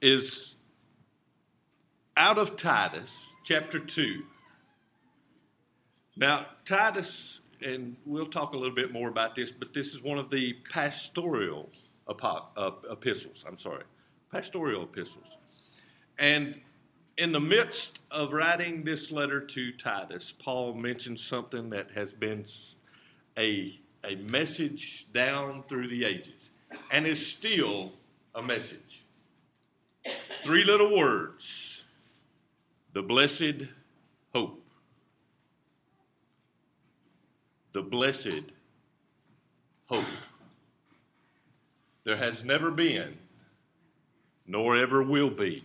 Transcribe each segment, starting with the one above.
is out of Titus chapter 2. Now, Titus, and we'll talk a little bit more about this, but this is one of the pastoral epistles. I'm sorry, pastoral epistles. And in the midst of writing this letter to Titus, Paul mentions something that has been a, a message down through the ages and is still a message. Three little words the blessed hope. The blessed hope. There has never been, nor ever will be,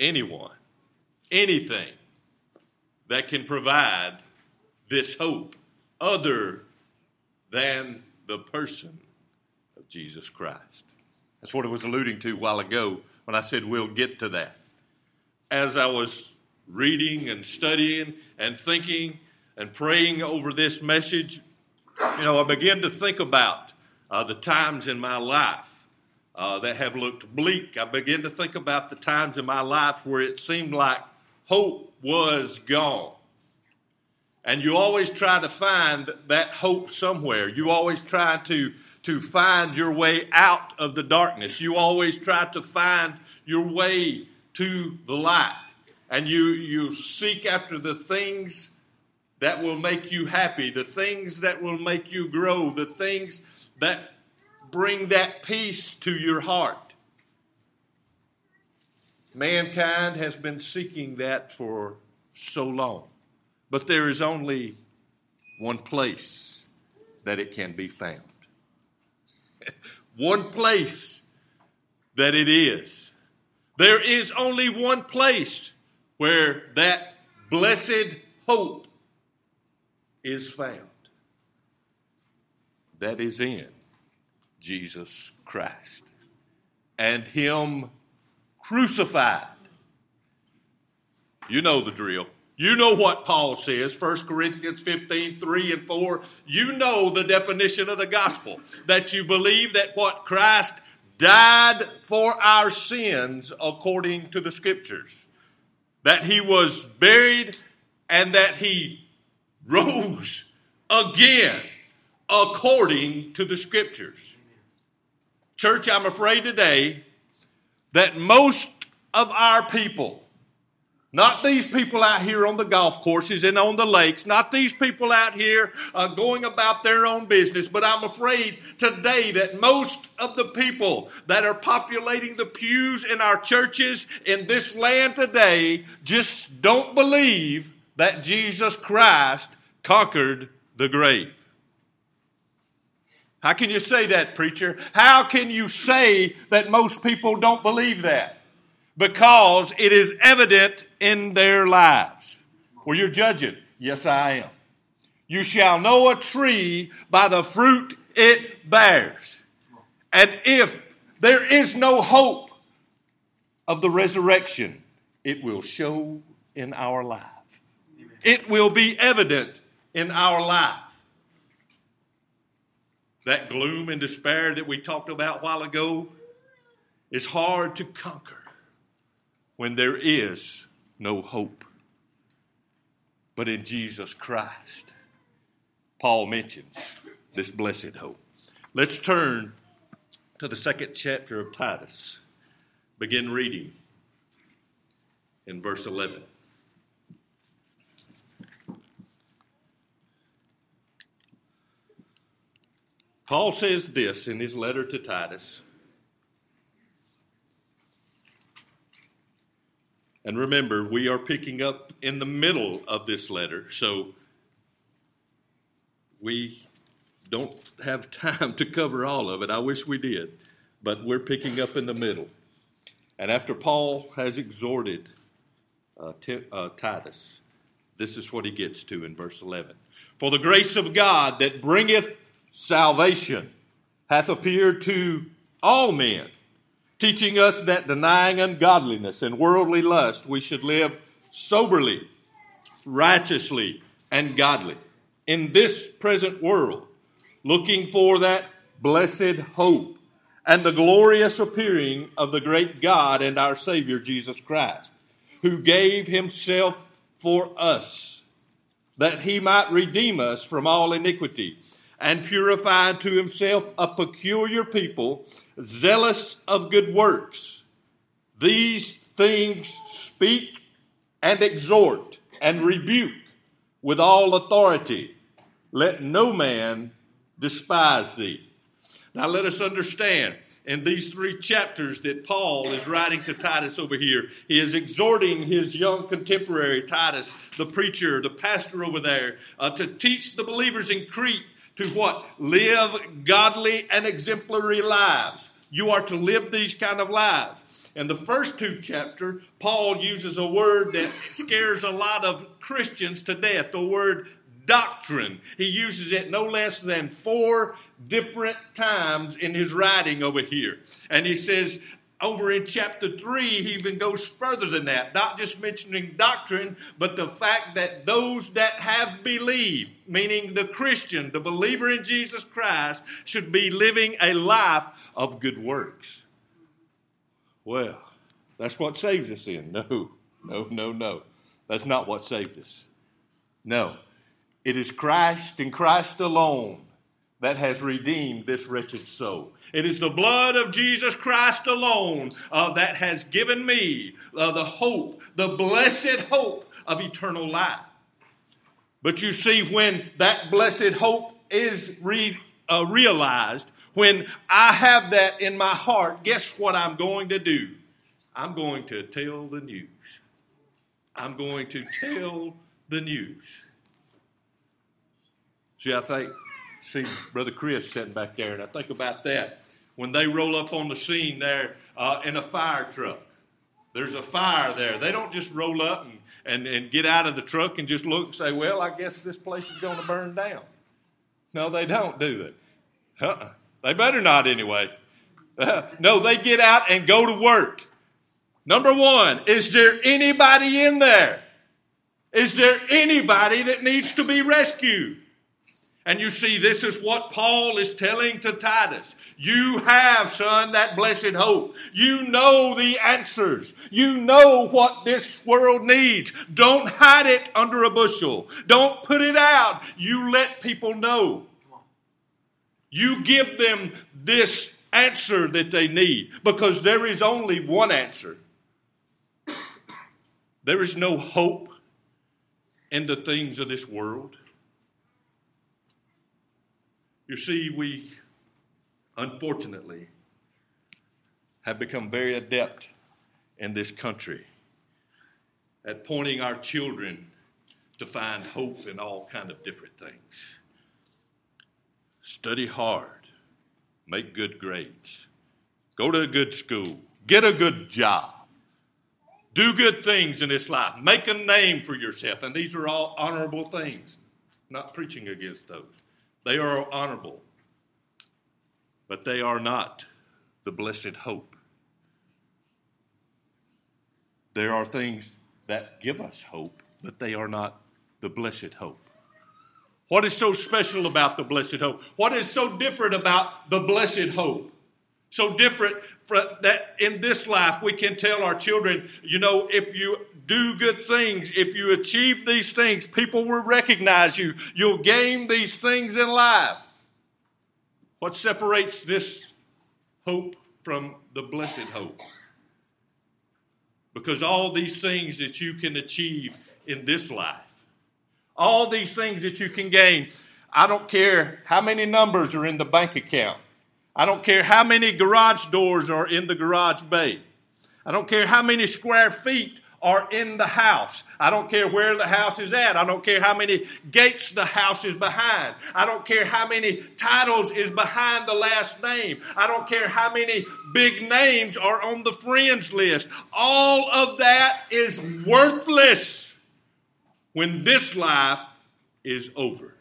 anyone, anything that can provide this hope other than the person of Jesus Christ. That's what I was alluding to a while ago when I said we'll get to that. As I was reading and studying and thinking and praying over this message, you know, I began to think about uh, the times in my life uh, that have looked bleak. I began to think about the times in my life where it seemed like hope was gone. And you always try to find that hope somewhere. You always try to, to find your way out of the darkness. You always try to find your way to the light. And you, you seek after the things that will make you happy, the things that will make you grow, the things that bring that peace to your heart. Mankind has been seeking that for so long. But there is only one place that it can be found. one place that it is. There is only one place where that blessed hope is found. That is in Jesus Christ and Him crucified. You know the drill. You know what Paul says, 1 Corinthians 15, 3 and 4. You know the definition of the gospel that you believe that what Christ died for our sins according to the scriptures, that he was buried and that he rose again according to the scriptures. Church, I'm afraid today that most of our people not these people out here on the golf courses and on the lakes, not these people out here uh, going about their own business, but I'm afraid today that most of the people that are populating the pews in our churches in this land today just don't believe that Jesus Christ conquered the grave. How can you say that, preacher? How can you say that most people don't believe that? Because it is evident in their lives. Well, you're judging. Yes, I am. You shall know a tree by the fruit it bears. And if there is no hope of the resurrection, it will show in our life. It will be evident in our life. That gloom and despair that we talked about a while ago is hard to conquer when there is no hope. But in Jesus Christ, Paul mentions this blessed hope. Let's turn to the second chapter of Titus. Begin reading in verse 11. Paul says this in his letter to Titus And remember, we are picking up in the middle of this letter, so we don't have time to cover all of it. I wish we did, but we're picking up in the middle. And after Paul has exhorted uh, uh, Titus, this is what he gets to in verse 11. For the grace of God that bringeth salvation hath appeared to all men teaching us that denying ungodliness and worldly lust, we should live soberly, righteously, and godly. In this present world, looking for that blessed hope and the glorious appearing of the great God and our Savior Jesus Christ, who gave himself for us, that he might redeem us from all iniquity, and purified to himself a peculiar people, zealous of good works. These things speak and exhort and rebuke with all authority. Let no man despise thee. Now let us understand in these three chapters that Paul is writing to Titus over here. He is exhorting his young contemporary, Titus, the preacher, the pastor over there, uh, to teach the believers in Crete to what? Live godly and exemplary lives. You are to live these kind of lives. In the first two chapters, Paul uses a word that scares a lot of Christians to death the word doctrine. He uses it no less than four different times in his writing over here. And he says, over in chapter 3, he even goes further than that, not just mentioning doctrine, but the fact that those that have believed, meaning the Christian, the believer in Jesus Christ, should be living a life of good works. Well, that's what saves us in. No, no, no, no. That's not what saved us. No. It is Christ and Christ alone that has redeemed this wretched soul. It is the blood of Jesus Christ alone uh, that has given me uh, the hope, the blessed hope of eternal life. But you see, when that blessed hope is re, uh, realized, when I have that in my heart, guess what I'm going to do? I'm going to tell the news. I'm going to tell the news. See, I think see Brother Chris sitting back there, and I think about that when they roll up on the scene there uh, in a fire truck. There's a fire there. They don't just roll up and, and, and get out of the truck and just look and say, well, I guess this place is going to burn down. No, they don't do that. Uh-uh. They better not anyway. Uh, no, they get out and go to work. Number one, is there anybody in there? Is there anybody that needs to be rescued? And you see, this is what Paul is telling to Titus. You have, son, that blessed hope. You know the answers. You know what this world needs. Don't hide it under a bushel. Don't put it out. You let people know. You give them this answer that they need because there is only one answer. There is no hope in the things of this world. You see, we unfortunately have become very adept in this country at pointing our children to find hope in all kind of different things. Study hard, make good grades, go to a good school, get a good job, do good things in this life, make a name for yourself, and these are all honorable things. not preaching against those. They are honorable, but they are not the blessed hope. There are things that give us hope, but they are not the blessed hope. What is so special about the blessed hope? What is so different about the blessed hope? So different that in this life we can tell our children, you know, if you do good things, if you achieve these things, people will recognize you. You'll gain these things in life. What separates this hope from the blessed hope? Because all these things that you can achieve in this life, all these things that you can gain, I don't care how many numbers are in the bank account. I don't care how many garage doors are in the garage bay. I don't care how many square feet are in the house. I don't care where the house is at. I don't care how many gates the house is behind. I don't care how many titles is behind the last name. I don't care how many big names are on the friends list. All of that is worthless when this life is over.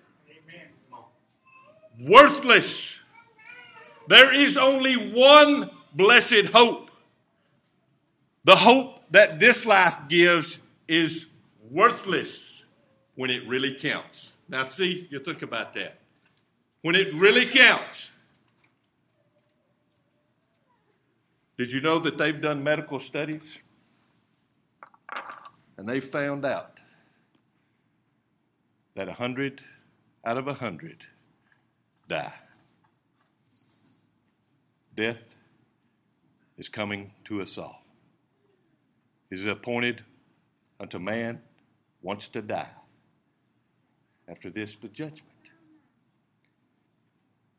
Worthless. There is only one blessed hope. The hope that this life gives is worthless when it really counts. Now, see, you think about that. When it really counts, Did you know that they've done medical studies? And they found out that 100 out of 100 die. Death is coming to us all. It is appointed unto man once to die. After this, the judgment.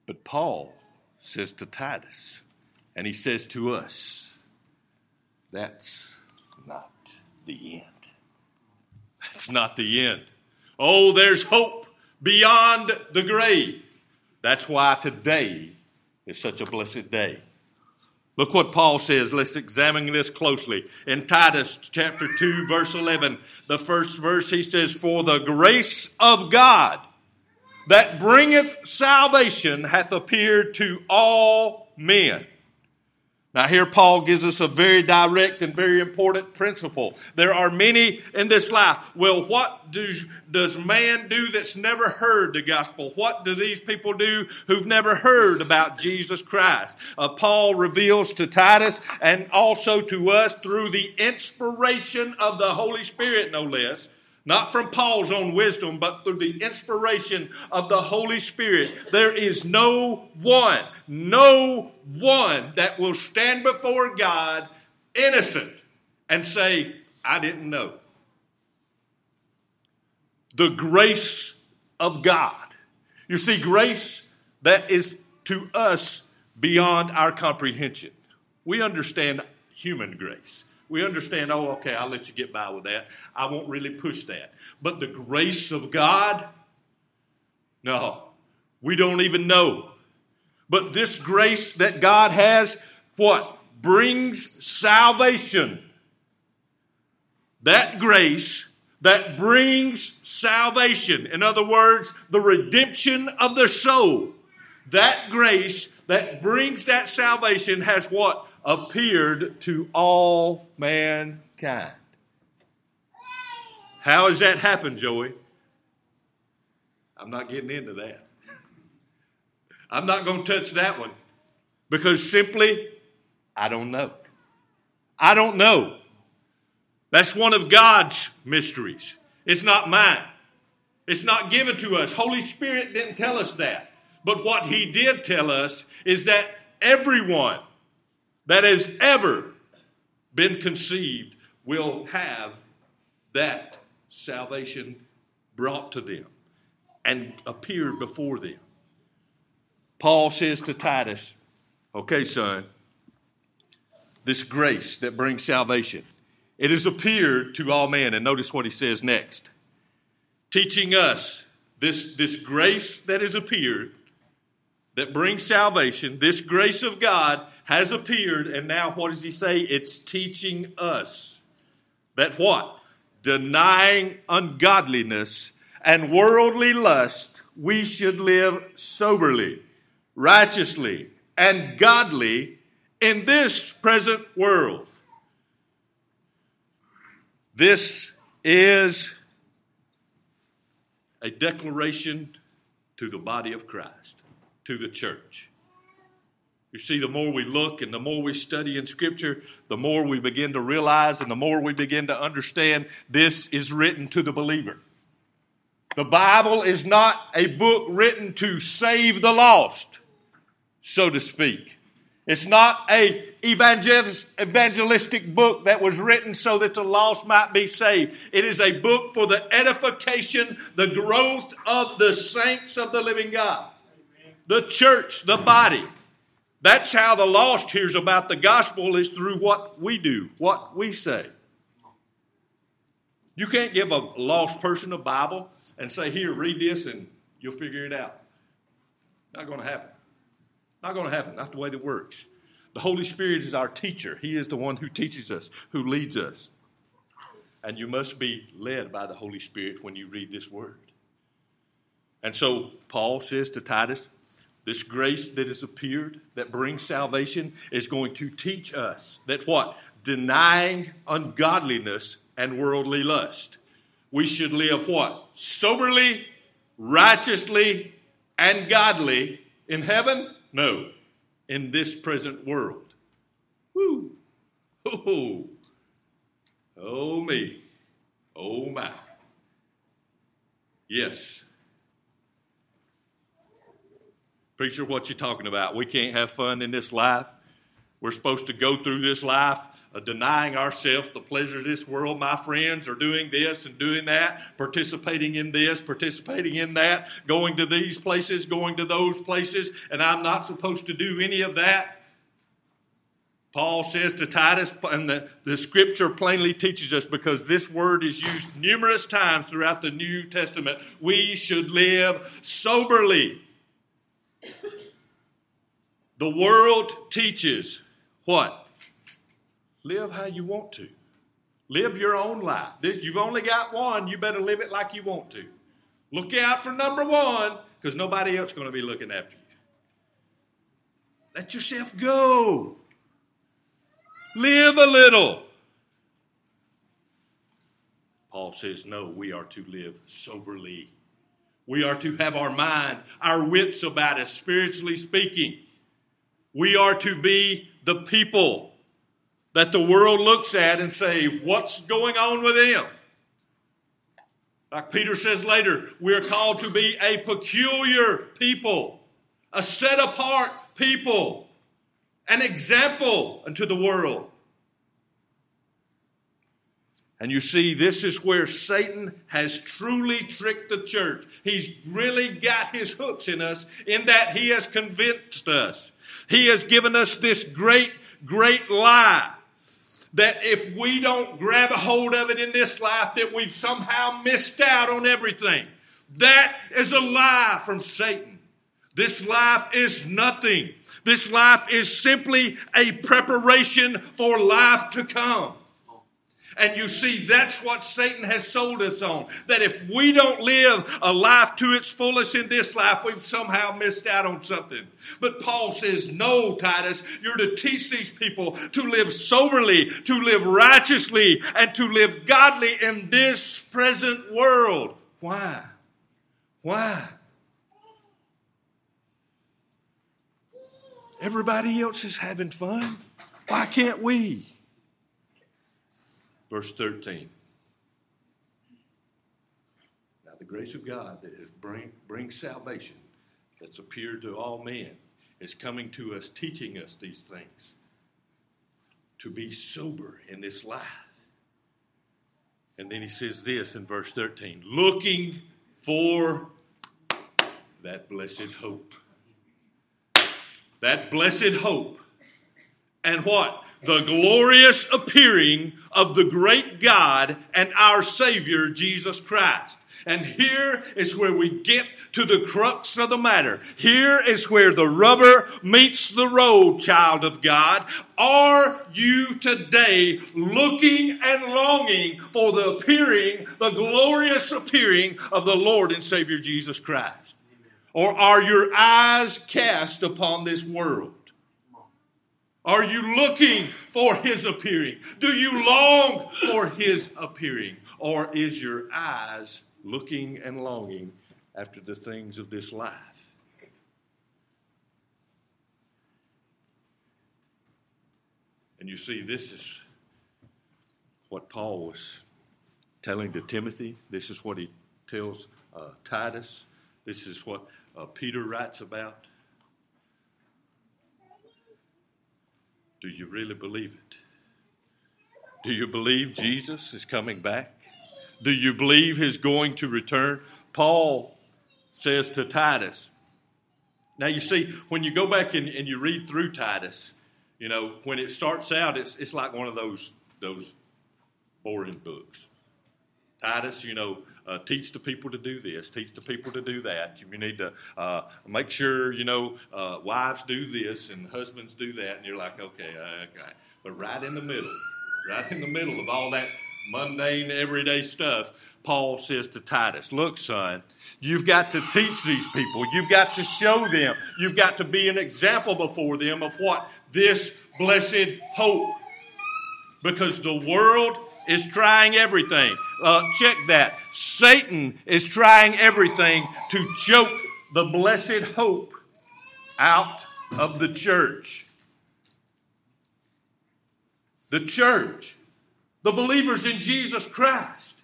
But Paul says to Titus, and he says to us, that's not the end. That's not the end. Oh, there's hope beyond the grave. That's why today is such a blessed day. Look what Paul says. Let's examine this closely. In Titus chapter 2, verse 11, the first verse, he says, For the grace of God that bringeth salvation hath appeared to all men. Now, here Paul gives us a very direct and very important principle. There are many in this life. Well, what does, does man do that's never heard the gospel? What do these people do who've never heard about Jesus Christ? Uh, Paul reveals to Titus and also to us through the inspiration of the Holy Spirit, no less, not from Paul's own wisdom, but through the inspiration of the Holy Spirit. There is no one, no one that will stand before God innocent and say, I didn't know. The grace of God. You see, grace that is to us beyond our comprehension. We understand human grace. We understand, oh, okay, I'll let you get by with that. I won't really push that. But the grace of God, no, we don't even know. But this grace that God has, what? Brings salvation. That grace that brings salvation. In other words, the redemption of the soul. That grace that brings that salvation has what? Appeared to all mankind. How has that happened, Joey? I'm not getting into that. I'm not going to touch that one because simply, I don't know. I don't know. That's one of God's mysteries. It's not mine. It's not given to us. Holy Spirit didn't tell us that. But what He did tell us is that everyone that has ever been conceived will have that salvation brought to them and appeared before them. Paul says to Titus, Okay, son, this grace that brings salvation, it has appeared to all men. And notice what he says next teaching us this, this grace that has appeared that brings salvation, this grace of God has appeared, and now what does he say? It's teaching us that what? Denying ungodliness and worldly lust, we should live soberly, righteously, and godly in this present world. This is a declaration to the body of Christ, to the church. You see, the more we look and the more we study in Scripture, the more we begin to realize and the more we begin to understand this is written to the believer. The Bible is not a book written to save the lost, so to speak. It's not a evangelistic book that was written so that the lost might be saved. It is a book for the edification, the growth of the saints of the living God. The church, the body. That's how the lost hears about the gospel is through what we do, what we say. You can't give a lost person a Bible and say, Here, read this and you'll figure it out. Not going to happen. Not going to happen. Not the way that works. The Holy Spirit is our teacher. He is the one who teaches us, who leads us. And you must be led by the Holy Spirit when you read this word. And so Paul says to Titus, this grace that has appeared that brings salvation is going to teach us that what? Denying ungodliness and worldly lust. We should live what? Soberly, righteously, and godly in heaven? No, in this present world. Woo. Oh, oh me. Oh my. Yes. Preacher, what you talking about? We can't have fun in this life. We're supposed to go through this life uh, denying ourselves the pleasures of this world. My friends are doing this and doing that, participating in this, participating in that, going to these places, going to those places, and I'm not supposed to do any of that. Paul says to Titus, and the, the scripture plainly teaches us because this word is used numerous times throughout the New Testament, we should live soberly. The world teaches what? Live how you want to. Live your own life. You've only got one, you better live it like you want to. Look out for number one, because nobody else is going to be looking after you. Let yourself go. Live a little. Paul says, no, we are to live soberly. We are to have our mind, our wits about us, spiritually speaking. We are to be the people that the world looks at and say, what's going on with them? Like Peter says later, we're called to be a peculiar people, a set apart people, an example unto the world. And you see, this is where Satan has truly tricked the church. He's really got his hooks in us in that he has convinced us he has given us this great, great lie that if we don't grab a hold of it in this life, that we've somehow missed out on everything. That is a lie from Satan. This life is nothing. This life is simply a preparation for life to come. And you see, that's what Satan has sold us on. That if we don't live a life to its fullest in this life, we've somehow missed out on something. But Paul says, no, Titus, you're to teach these people to live soberly, to live righteously, and to live godly in this present world. Why? Why? Everybody else is having fun. Why can't we? Verse 13. Now, the grace of God that has bring, brings salvation, that's appeared to all men, is coming to us, teaching us these things. To be sober in this life. And then he says this in verse 13 looking for that blessed hope. That blessed hope. And what? The glorious appearing of the great God and our Savior, Jesus Christ. And here is where we get to the crux of the matter. Here is where the rubber meets the road, child of God. Are you today looking and longing for the appearing, the glorious appearing of the Lord and Savior Jesus Christ? Or are your eyes cast upon this world? Are you looking for his appearing? Do you long for his appearing? Or is your eyes looking and longing after the things of this life? And you see, this is what Paul was telling to Timothy. This is what he tells uh, Titus. This is what uh, Peter writes about. Do you really believe it? Do you believe Jesus is coming back? Do you believe he's going to return? Paul says to Titus. Now, you see, when you go back and, and you read through Titus, you know, when it starts out, it's, it's like one of those, those boring books. Titus, you know, uh, teach the people to do this, teach the people to do that. You need to uh, make sure, you know, uh, wives do this and husbands do that. And you're like, okay, okay. But right in the middle, right in the middle of all that mundane, everyday stuff, Paul says to Titus, Look, son, you've got to teach these people. You've got to show them. You've got to be an example before them of what this blessed hope. Because the world is trying everything. Uh, check that. Satan is trying everything to choke the blessed hope out of the church. the church, the believers in Jesus Christ.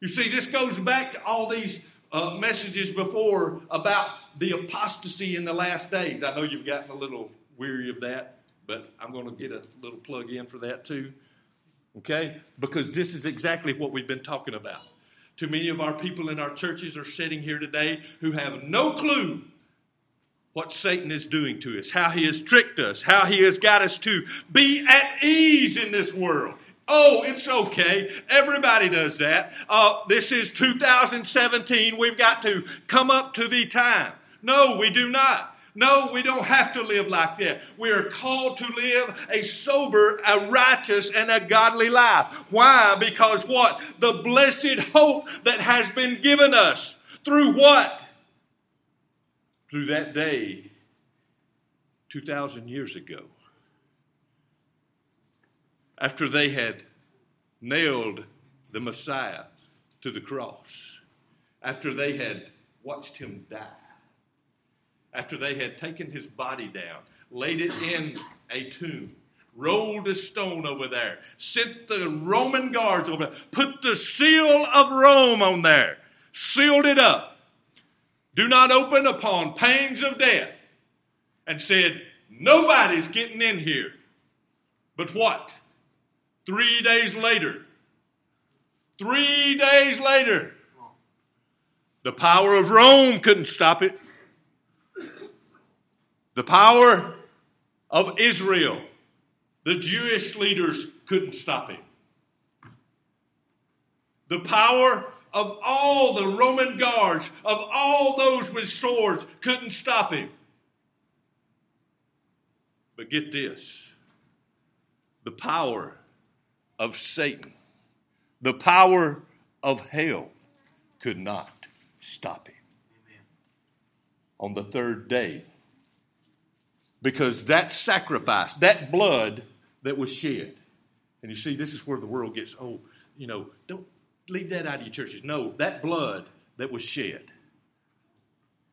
You see, this goes back to all these uh, messages before about the apostasy in the last days. I know you've gotten a little weary of that, but I'm going to get a little plug in for that too. Okay? Because this is exactly what we've been talking about. Too many of our people in our churches are sitting here today who have no clue what Satan is doing to us, how he has tricked us, how he has got us to be at ease in this world. Oh, it's okay. Everybody does that. Uh, this is 2017. We've got to come up to the time. No, we do not. No, we don't have to live like that. We are called to live a sober, a righteous, and a godly life. Why? Because what? The blessed hope that has been given us through what? Through that day 2,000 years ago. After they had nailed the Messiah to the cross, after they had watched him die after they had taken his body down, laid it in a tomb, rolled a stone over there, sent the Roman guards over there, put the seal of Rome on there, sealed it up. Do not open upon pains of death. And said, Nobody's getting in here. But what? Three days later, three days later, the power of Rome couldn't stop it. The power of Israel, the Jewish leaders couldn't stop him. The power of all the Roman guards, of all those with swords, couldn't stop him. But get this the power of Satan, the power of hell could not stop him. Amen. On the third day, because that sacrifice, that blood that was shed, and you see, this is where the world gets, oh, you know, don't leave that out of your churches. No, that blood that was shed.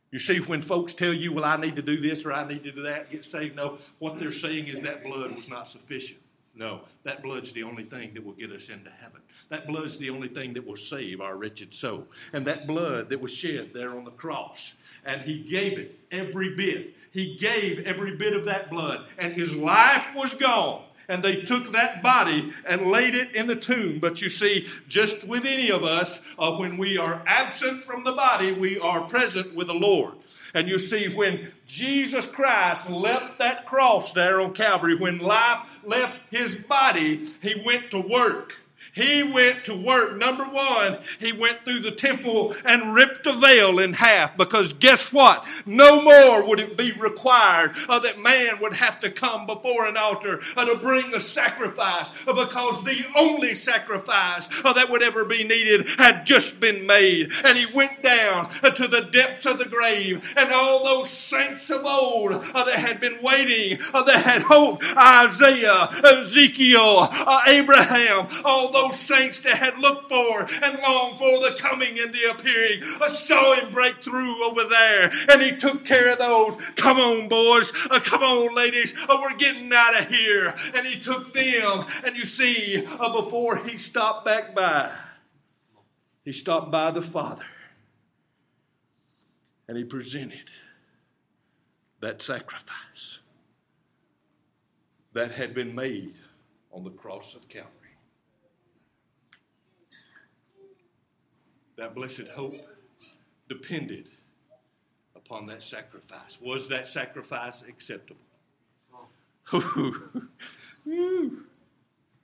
You see, when folks tell you, well, I need to do this or I need to do that, get saved, no, what they're saying is that blood was not sufficient. No, that blood's the only thing that will get us into heaven. That blood's the only thing that will save our wretched soul. And that blood that was shed there on the cross, and He gave it every bit he gave every bit of that blood, and his life was gone. And they took that body and laid it in the tomb. But you see, just with any of us, uh, when we are absent from the body, we are present with the Lord. And you see, when Jesus Christ left that cross there on Calvary, when life left his body, he went to work. He went to work. Number one, he went through the temple and ripped the veil in half because guess what? No more would it be required uh, that man would have to come before an altar uh, to bring a sacrifice uh, because the only sacrifice uh, that would ever be needed had just been made. And he went down uh, to the depths of the grave and all those saints of old uh, that had been waiting, that had hope, Isaiah, Ezekiel, Abraham, all those those saints that had looked for and longed for the coming and the appearing. I saw him break through over there and he took care of those. Come on, boys. Uh, come on, ladies. Uh, we're getting out of here. And he took them. And you see, uh, before he stopped back by, he stopped by the Father and he presented that sacrifice that had been made on the cross of Calvary. That blessed hope depended upon that sacrifice. Was that sacrifice acceptable?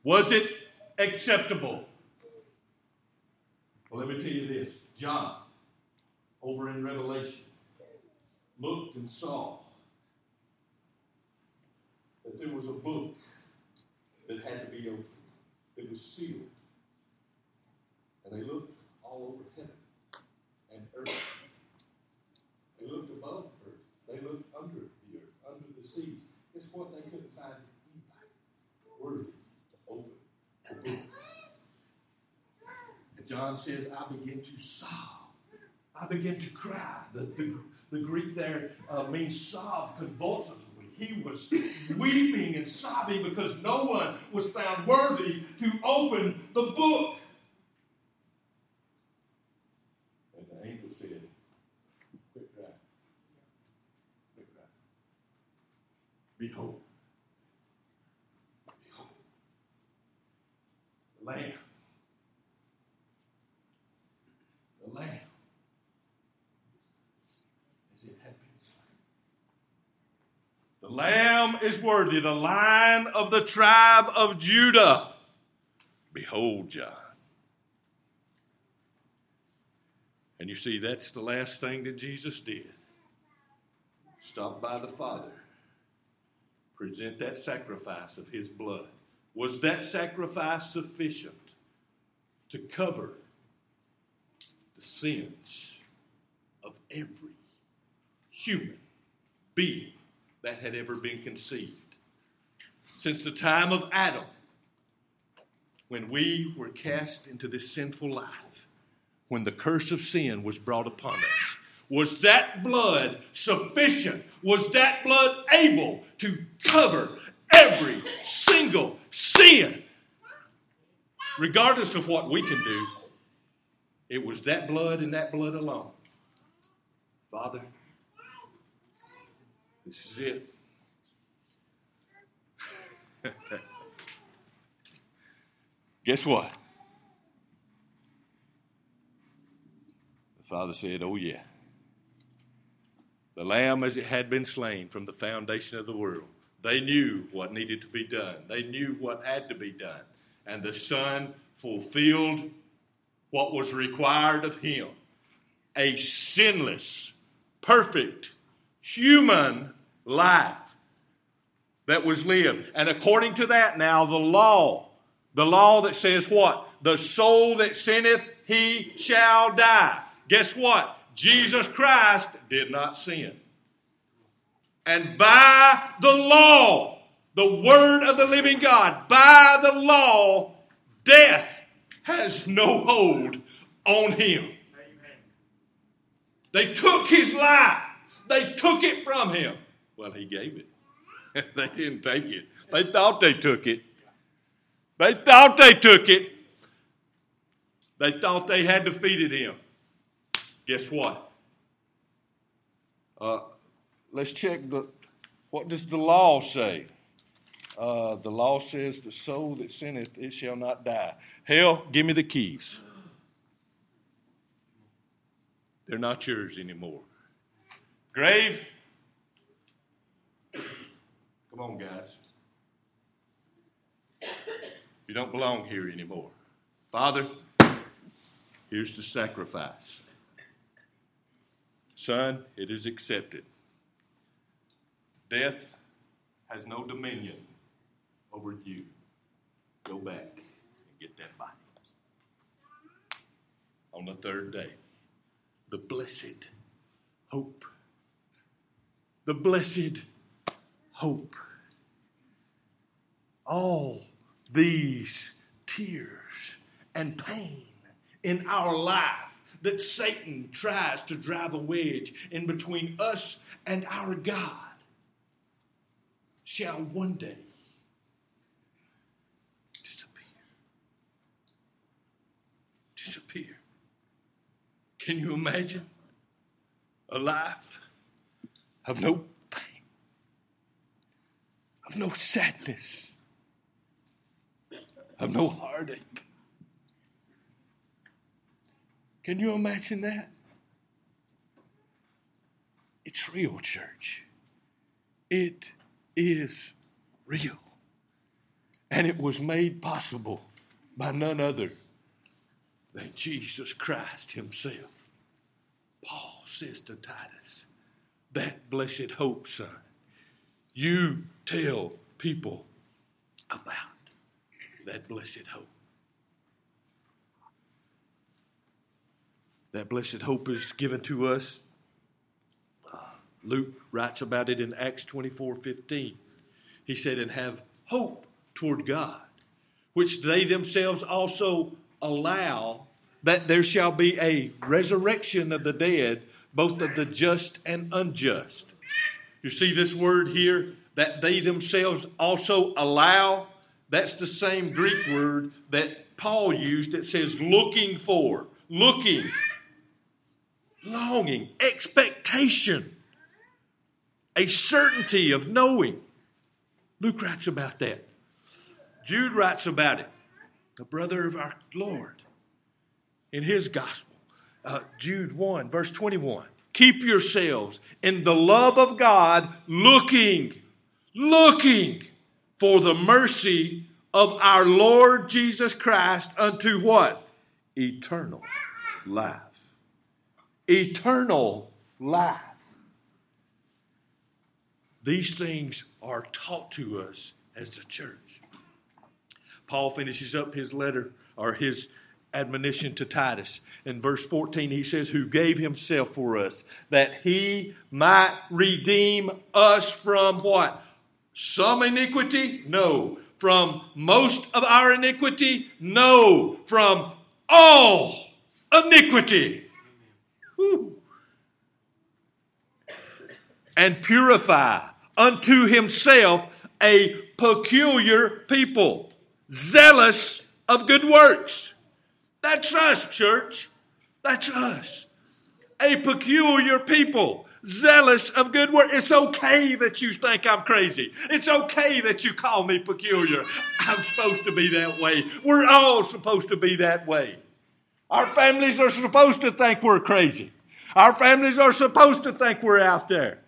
Was it acceptable? Well, let me tell you this John, over in Revelation, looked and saw that there was a book that had to be opened, it was sealed. And they looked all over heaven and earth. They looked above the earth. They looked under the earth, under the sea. Guess what? They couldn't find anybody worthy to open the book. And John says, I begin to sob. I begin to cry. The, the, the Greek there uh, means sob convulsively. he was weeping and sobbing because no one was found worthy to open the book. And the angel said, Quit crying. Quit crying. Behold. Behold. The Lamb. The Lamb. As it had been slain. The Lamb is worthy, the Lion of the tribe of Judah. Behold, John. And you see, that's the last thing that Jesus did. Stop by the Father, present that sacrifice of His blood. Was that sacrifice sufficient to cover the sins of every human being that had ever been conceived? Since the time of Adam, when we were cast into this sinful life, when the curse of sin was brought upon us. Was that blood sufficient? Was that blood able to cover every single sin? Regardless of what we can do, it was that blood and that blood alone. Father, this is it. Guess what? The father said, Oh, yeah. The lamb as it had been slain from the foundation of the world. They knew what needed to be done, they knew what had to be done. And the Son fulfilled what was required of him a sinless, perfect, human life that was lived. And according to that, now the law, the law that says what? The soul that sinneth, he shall die. Guess what? Jesus Christ did not sin. And by the law, the word of the living God, by the law, death has no hold on him. They took his life, they took it from him. Well, he gave it. they didn't take it. They thought they took it. They thought they took it. They thought they had defeated him. Guess what? Uh, let's check the. What does the law say? Uh, the law says, "The soul that sinneth, it shall not die." Hell, give me the keys. They're not yours anymore. Grave, come on, guys. You don't belong here anymore. Father, here's the sacrifice. Son, it is accepted. Death has no dominion over you. Go back and get that body. On the third day, the blessed hope. The blessed hope. All these tears and pain in our life that Satan tries to drive a wedge in between us and our God shall one day disappear. Disappear. Can you imagine a life of no pain, of no sadness, of no heartache? Can you imagine that? It's real, church. It is real. And it was made possible by none other than Jesus Christ Himself. Paul says to Titus, that blessed hope, son, you tell people about that blessed hope. That blessed hope is given to us. Uh, Luke writes about it in Acts 24 15. He said, And have hope toward God, which they themselves also allow that there shall be a resurrection of the dead, both of the just and unjust. You see this word here that they themselves also allow, that's the same Greek word that Paul used that says looking for, looking, longing, expectation, a certainty of knowing. Luke writes about that. Jude writes about it, the brother of our Lord, in his gospel. Uh, Jude 1, verse 21. Keep yourselves in the love of God, looking, looking for the mercy of our Lord Jesus Christ unto what? Eternal life. Eternal life. These things are taught to us as the church. Paul finishes up his letter or his admonition to Titus. In verse 14, he says, Who gave himself for us, that he might redeem us from what? Some iniquity? No. From most of our iniquity? No. From all iniquity. And purify unto himself a peculiar people, zealous of good works. That's us, church. That's us. A peculiar people, zealous of good work. It's okay that you think I'm crazy. It's okay that you call me peculiar. I'm supposed to be that way. We're all supposed to be that way. Our families are supposed to think we're crazy. Our families are supposed to think we're out there.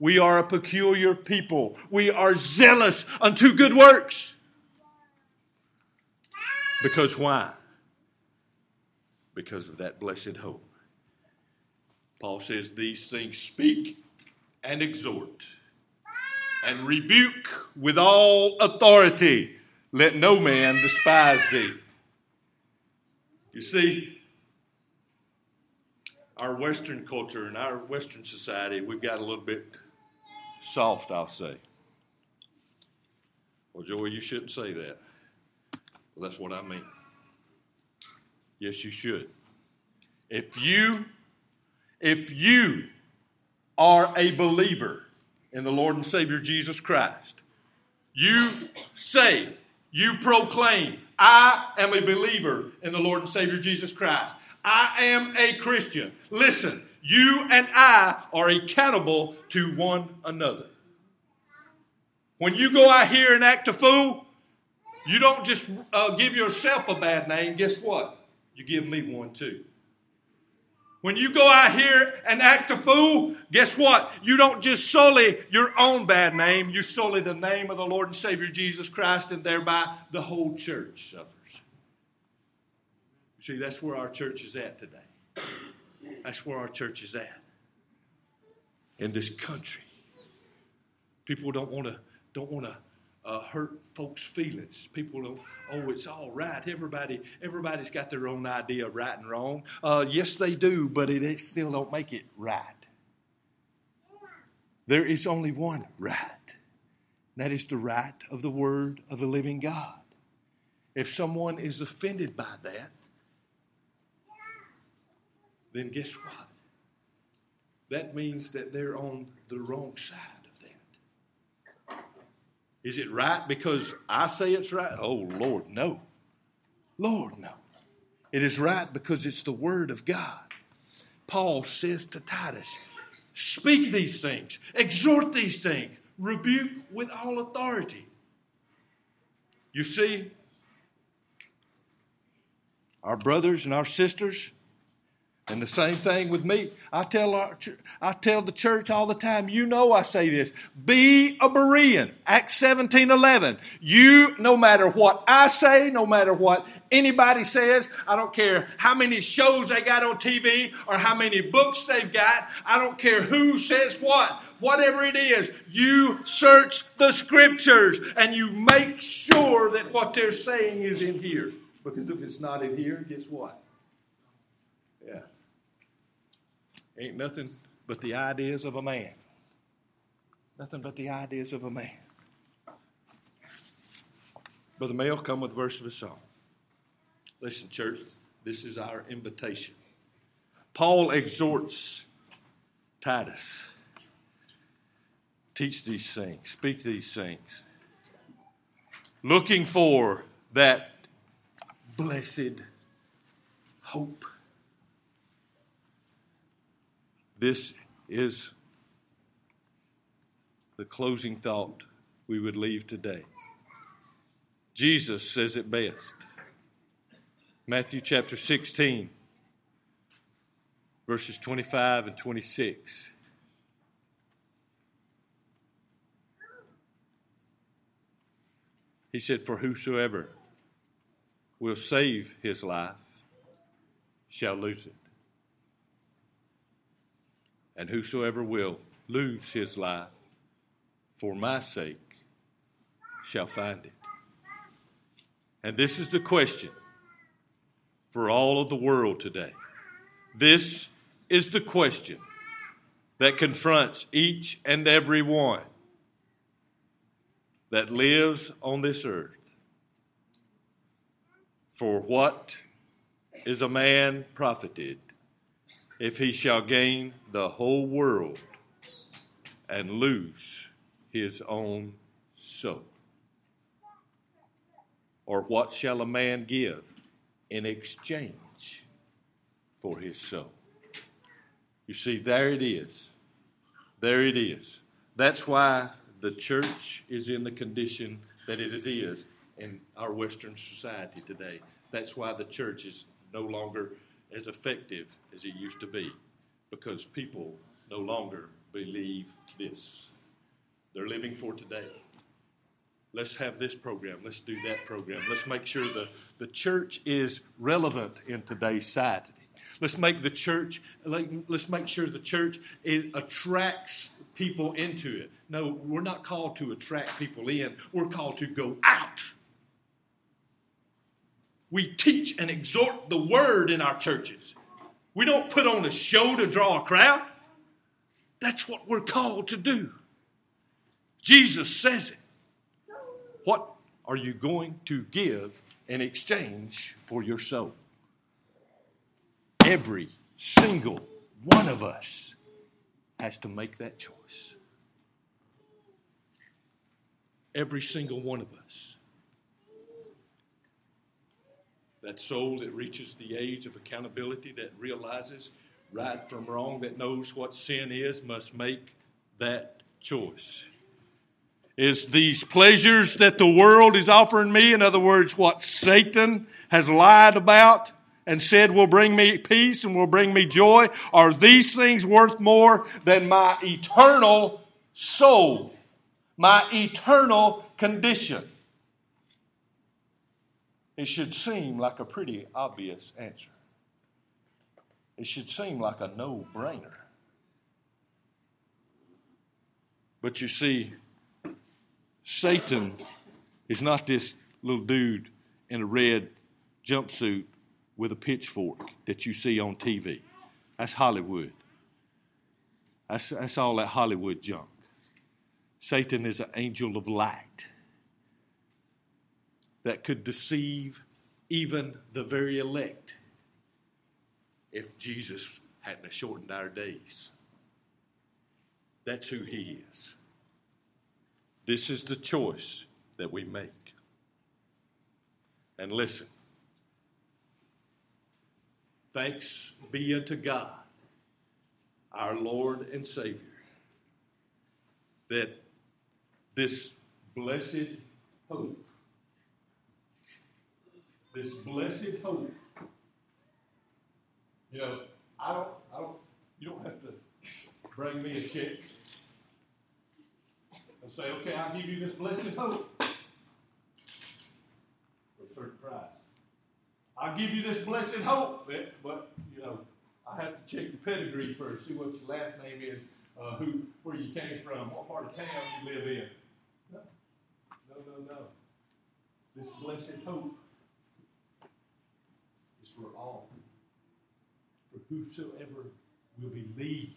We are a peculiar people. We are zealous unto good works. Because why? Because of that blessed hope. Paul says, These things speak and exhort and rebuke with all authority. Let no man despise thee. You see, our Western culture and our Western society, we've got a little bit soft, I'll say. Well, Joey, you shouldn't say that. Well, that's what I mean. Yes, you should. If you, if you are a believer in the Lord and Savior Jesus Christ, you say, you proclaim, I am a believer in the Lord and Savior Jesus Christ. I am a Christian. Listen, you and I are accountable to one another. When you go out here and act a fool, you don't just uh, give yourself a bad name. Guess what? You give me one too. When you go out here and act a fool, guess what? You don't just sully your own bad name, you sully the name of the Lord and Savior Jesus Christ, and thereby the whole church suffers. See, that's where our church is at today. That's where our church is at. In this country. People don't want to don't want to uh, hurt folks' feelings. People oh, it's all right. Everybody, everybody's got their own idea of right and wrong. Uh, yes, they do, but it, it still don't make it right. There is only one right. That is the right of the Word of the living God. If someone is offended by that, then guess what? That means that they're on the wrong side. Is it right because I say it's right? Oh, Lord, no. Lord, no. It is right because it's the Word of God. Paul says to Titus, Speak these things, exhort these things, rebuke with all authority. You see, our brothers and our sisters, and the same thing with me. I tell our, I tell the church all the time, you know I say this. Be a Berean. Acts 17 11. You, no matter what I say, no matter what anybody says, I don't care how many shows they got on TV or how many books they've got, I don't care who says what. Whatever it is, you search the scriptures and you make sure that what they're saying is in here. Because if it's not in here, guess what? Yeah. Ain't nothing but the ideas of a man. Nothing but the ideas of a man. Brother Mail, come with verse of a song. Listen, church, this is our invitation. Paul exhorts Titus Teach these things, speak these things. Looking for that blessed hope. This is the closing thought we would leave today. Jesus says it best. Matthew chapter 16, verses 25 and 26. He said, For whosoever will save his life shall lose it. And whosoever will lose his life for my sake shall find it. And this is the question for all of the world today. This is the question that confronts each and every one that lives on this earth. For what is a man profited if he shall gain the whole world and lose his own soul? Or what shall a man give in exchange for his soul? You see, there it is. There it is. That's why the church is in the condition that it is in our Western society today. That's why the church is no longer as effective as it used to be, because people no longer believe this. They're living for today. Let's have this program. Let's do that program. Let's make sure the, the church is relevant in today's society. Let's make the church, let's make sure the church it attracts people into it. No, we're not called to attract people in, we're called to go out. We teach and exhort the word in our churches. We don't put on a show to draw a crowd. That's what we're called to do. Jesus says it. What are you going to give in exchange for your soul? Every single one of us has to make that choice. Every single one of us. That soul that reaches the age of accountability, that realizes right from wrong, that knows what sin is, must make that choice. Is these pleasures that the world is offering me, in other words, what Satan has lied about, and said will bring me peace and will bring me joy? Are these things worth more than my eternal soul, my eternal condition? It should seem like a pretty obvious answer. It should seem like a no brainer. But you see, Satan is not this little dude in a red jumpsuit with a pitchfork that you see on TV. That's Hollywood. That's, that's all that Hollywood junk. Satan is an angel of light that could deceive even the very elect if Jesus hadn't shortened our days. That's who he is. This is the choice that we make. And listen, Thanks be unto God, our Lord and Savior, that this blessed hope, this blessed hope, you know, I don't, I don't, you don't have to bring me a check and say, okay, I'll give you this blessed hope for a certain price. I'll give you this blessed hope, but, you know, I have to check your pedigree first, see what your last name is, uh, who, where you came from, what part of town you live in. No, no, no, no. This blessed hope for all, for whosoever will believe.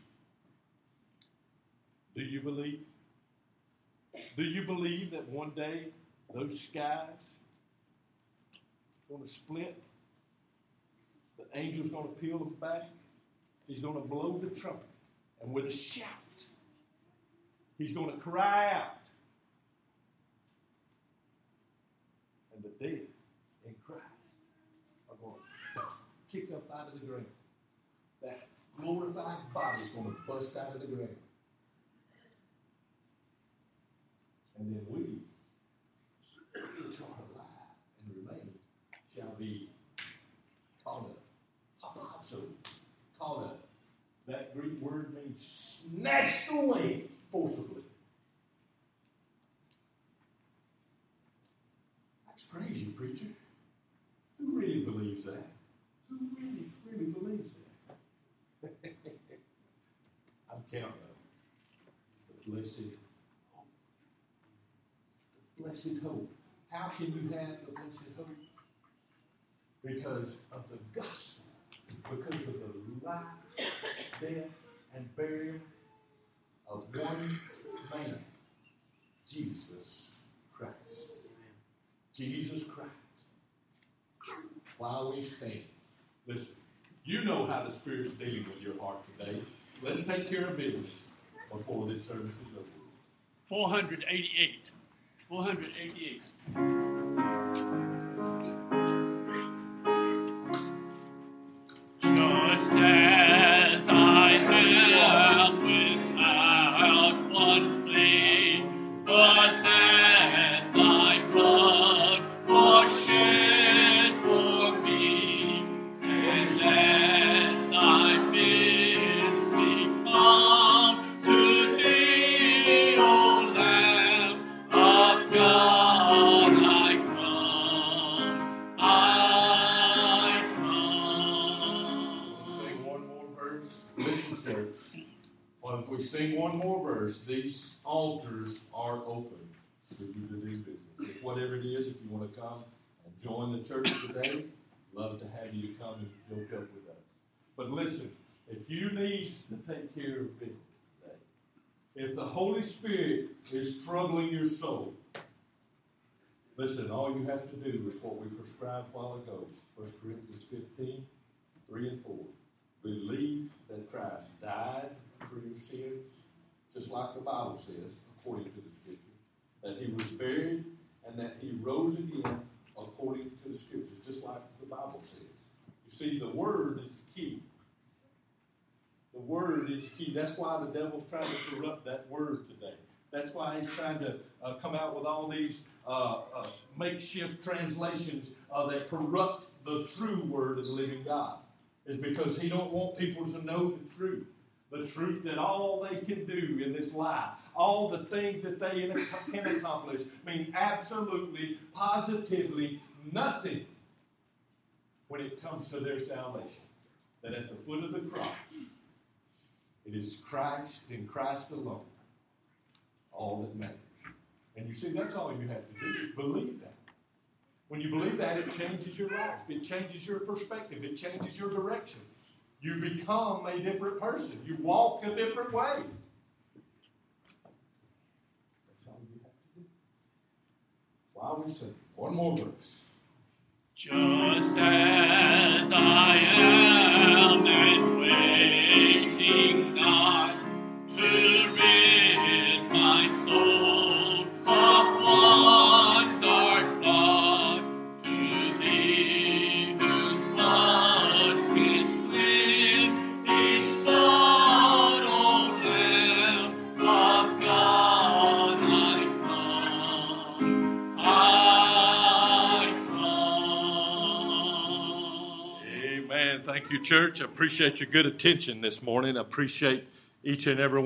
Do you believe? Do you believe that one day those skies are going to split the angel's going to peel them back. He's going to blow the trumpet. And with a shout, He's going to cry out. And the dead in Christ are going to kick up out of the ground. That glorified body is going to bust out of the ground. And then we, which are alive and remain, shall be caught up. Caught up. That Greek word means snatched away forcibly. That's crazy, preacher. Who really believes that? Who really, really believes that? I'm counting up. The blessed hope. The blessed hope. How can you have the blessed hope? Because of the gospel, because of the life, death, and burial of one man, Jesus Christ. Jesus Christ. While we stand, listen, you know how the Spirit's dealing with your heart today. Let's take care of business before this service is over. 488. 488. The church today, love to have you come and yoke up with us. But listen, if you need to take care of business today, if the Holy Spirit is troubling your soul, listen, all you have to do is what we prescribed a while ago 1 Corinthians 15 3 and 4 believe that Christ died for your sins, just like the Bible says, according to the Scripture, that he was buried, and that he rose again according to the Scriptures, just like the Bible says. You see, the Word is the key. The Word is the key. That's why the devil's trying to corrupt that Word today. That's why he's trying to uh, come out with all these uh, uh, makeshift translations uh, that corrupt the true Word of the living God is because he don't want people to know the truth. The truth that all they can do in this life, all the things that they can accomplish, mean absolutely, positively nothing when it comes to their salvation. That at the foot of the cross, it is Christ and Christ alone, all that matters. And you see, that's all you have to do is believe that. When you believe that, it changes your life. It changes your perspective. It changes your direction. You become a different person. You walk a different way. While we sing, one more verse. Just as I am and waiting church. I appreciate your good attention this morning. I appreciate each and every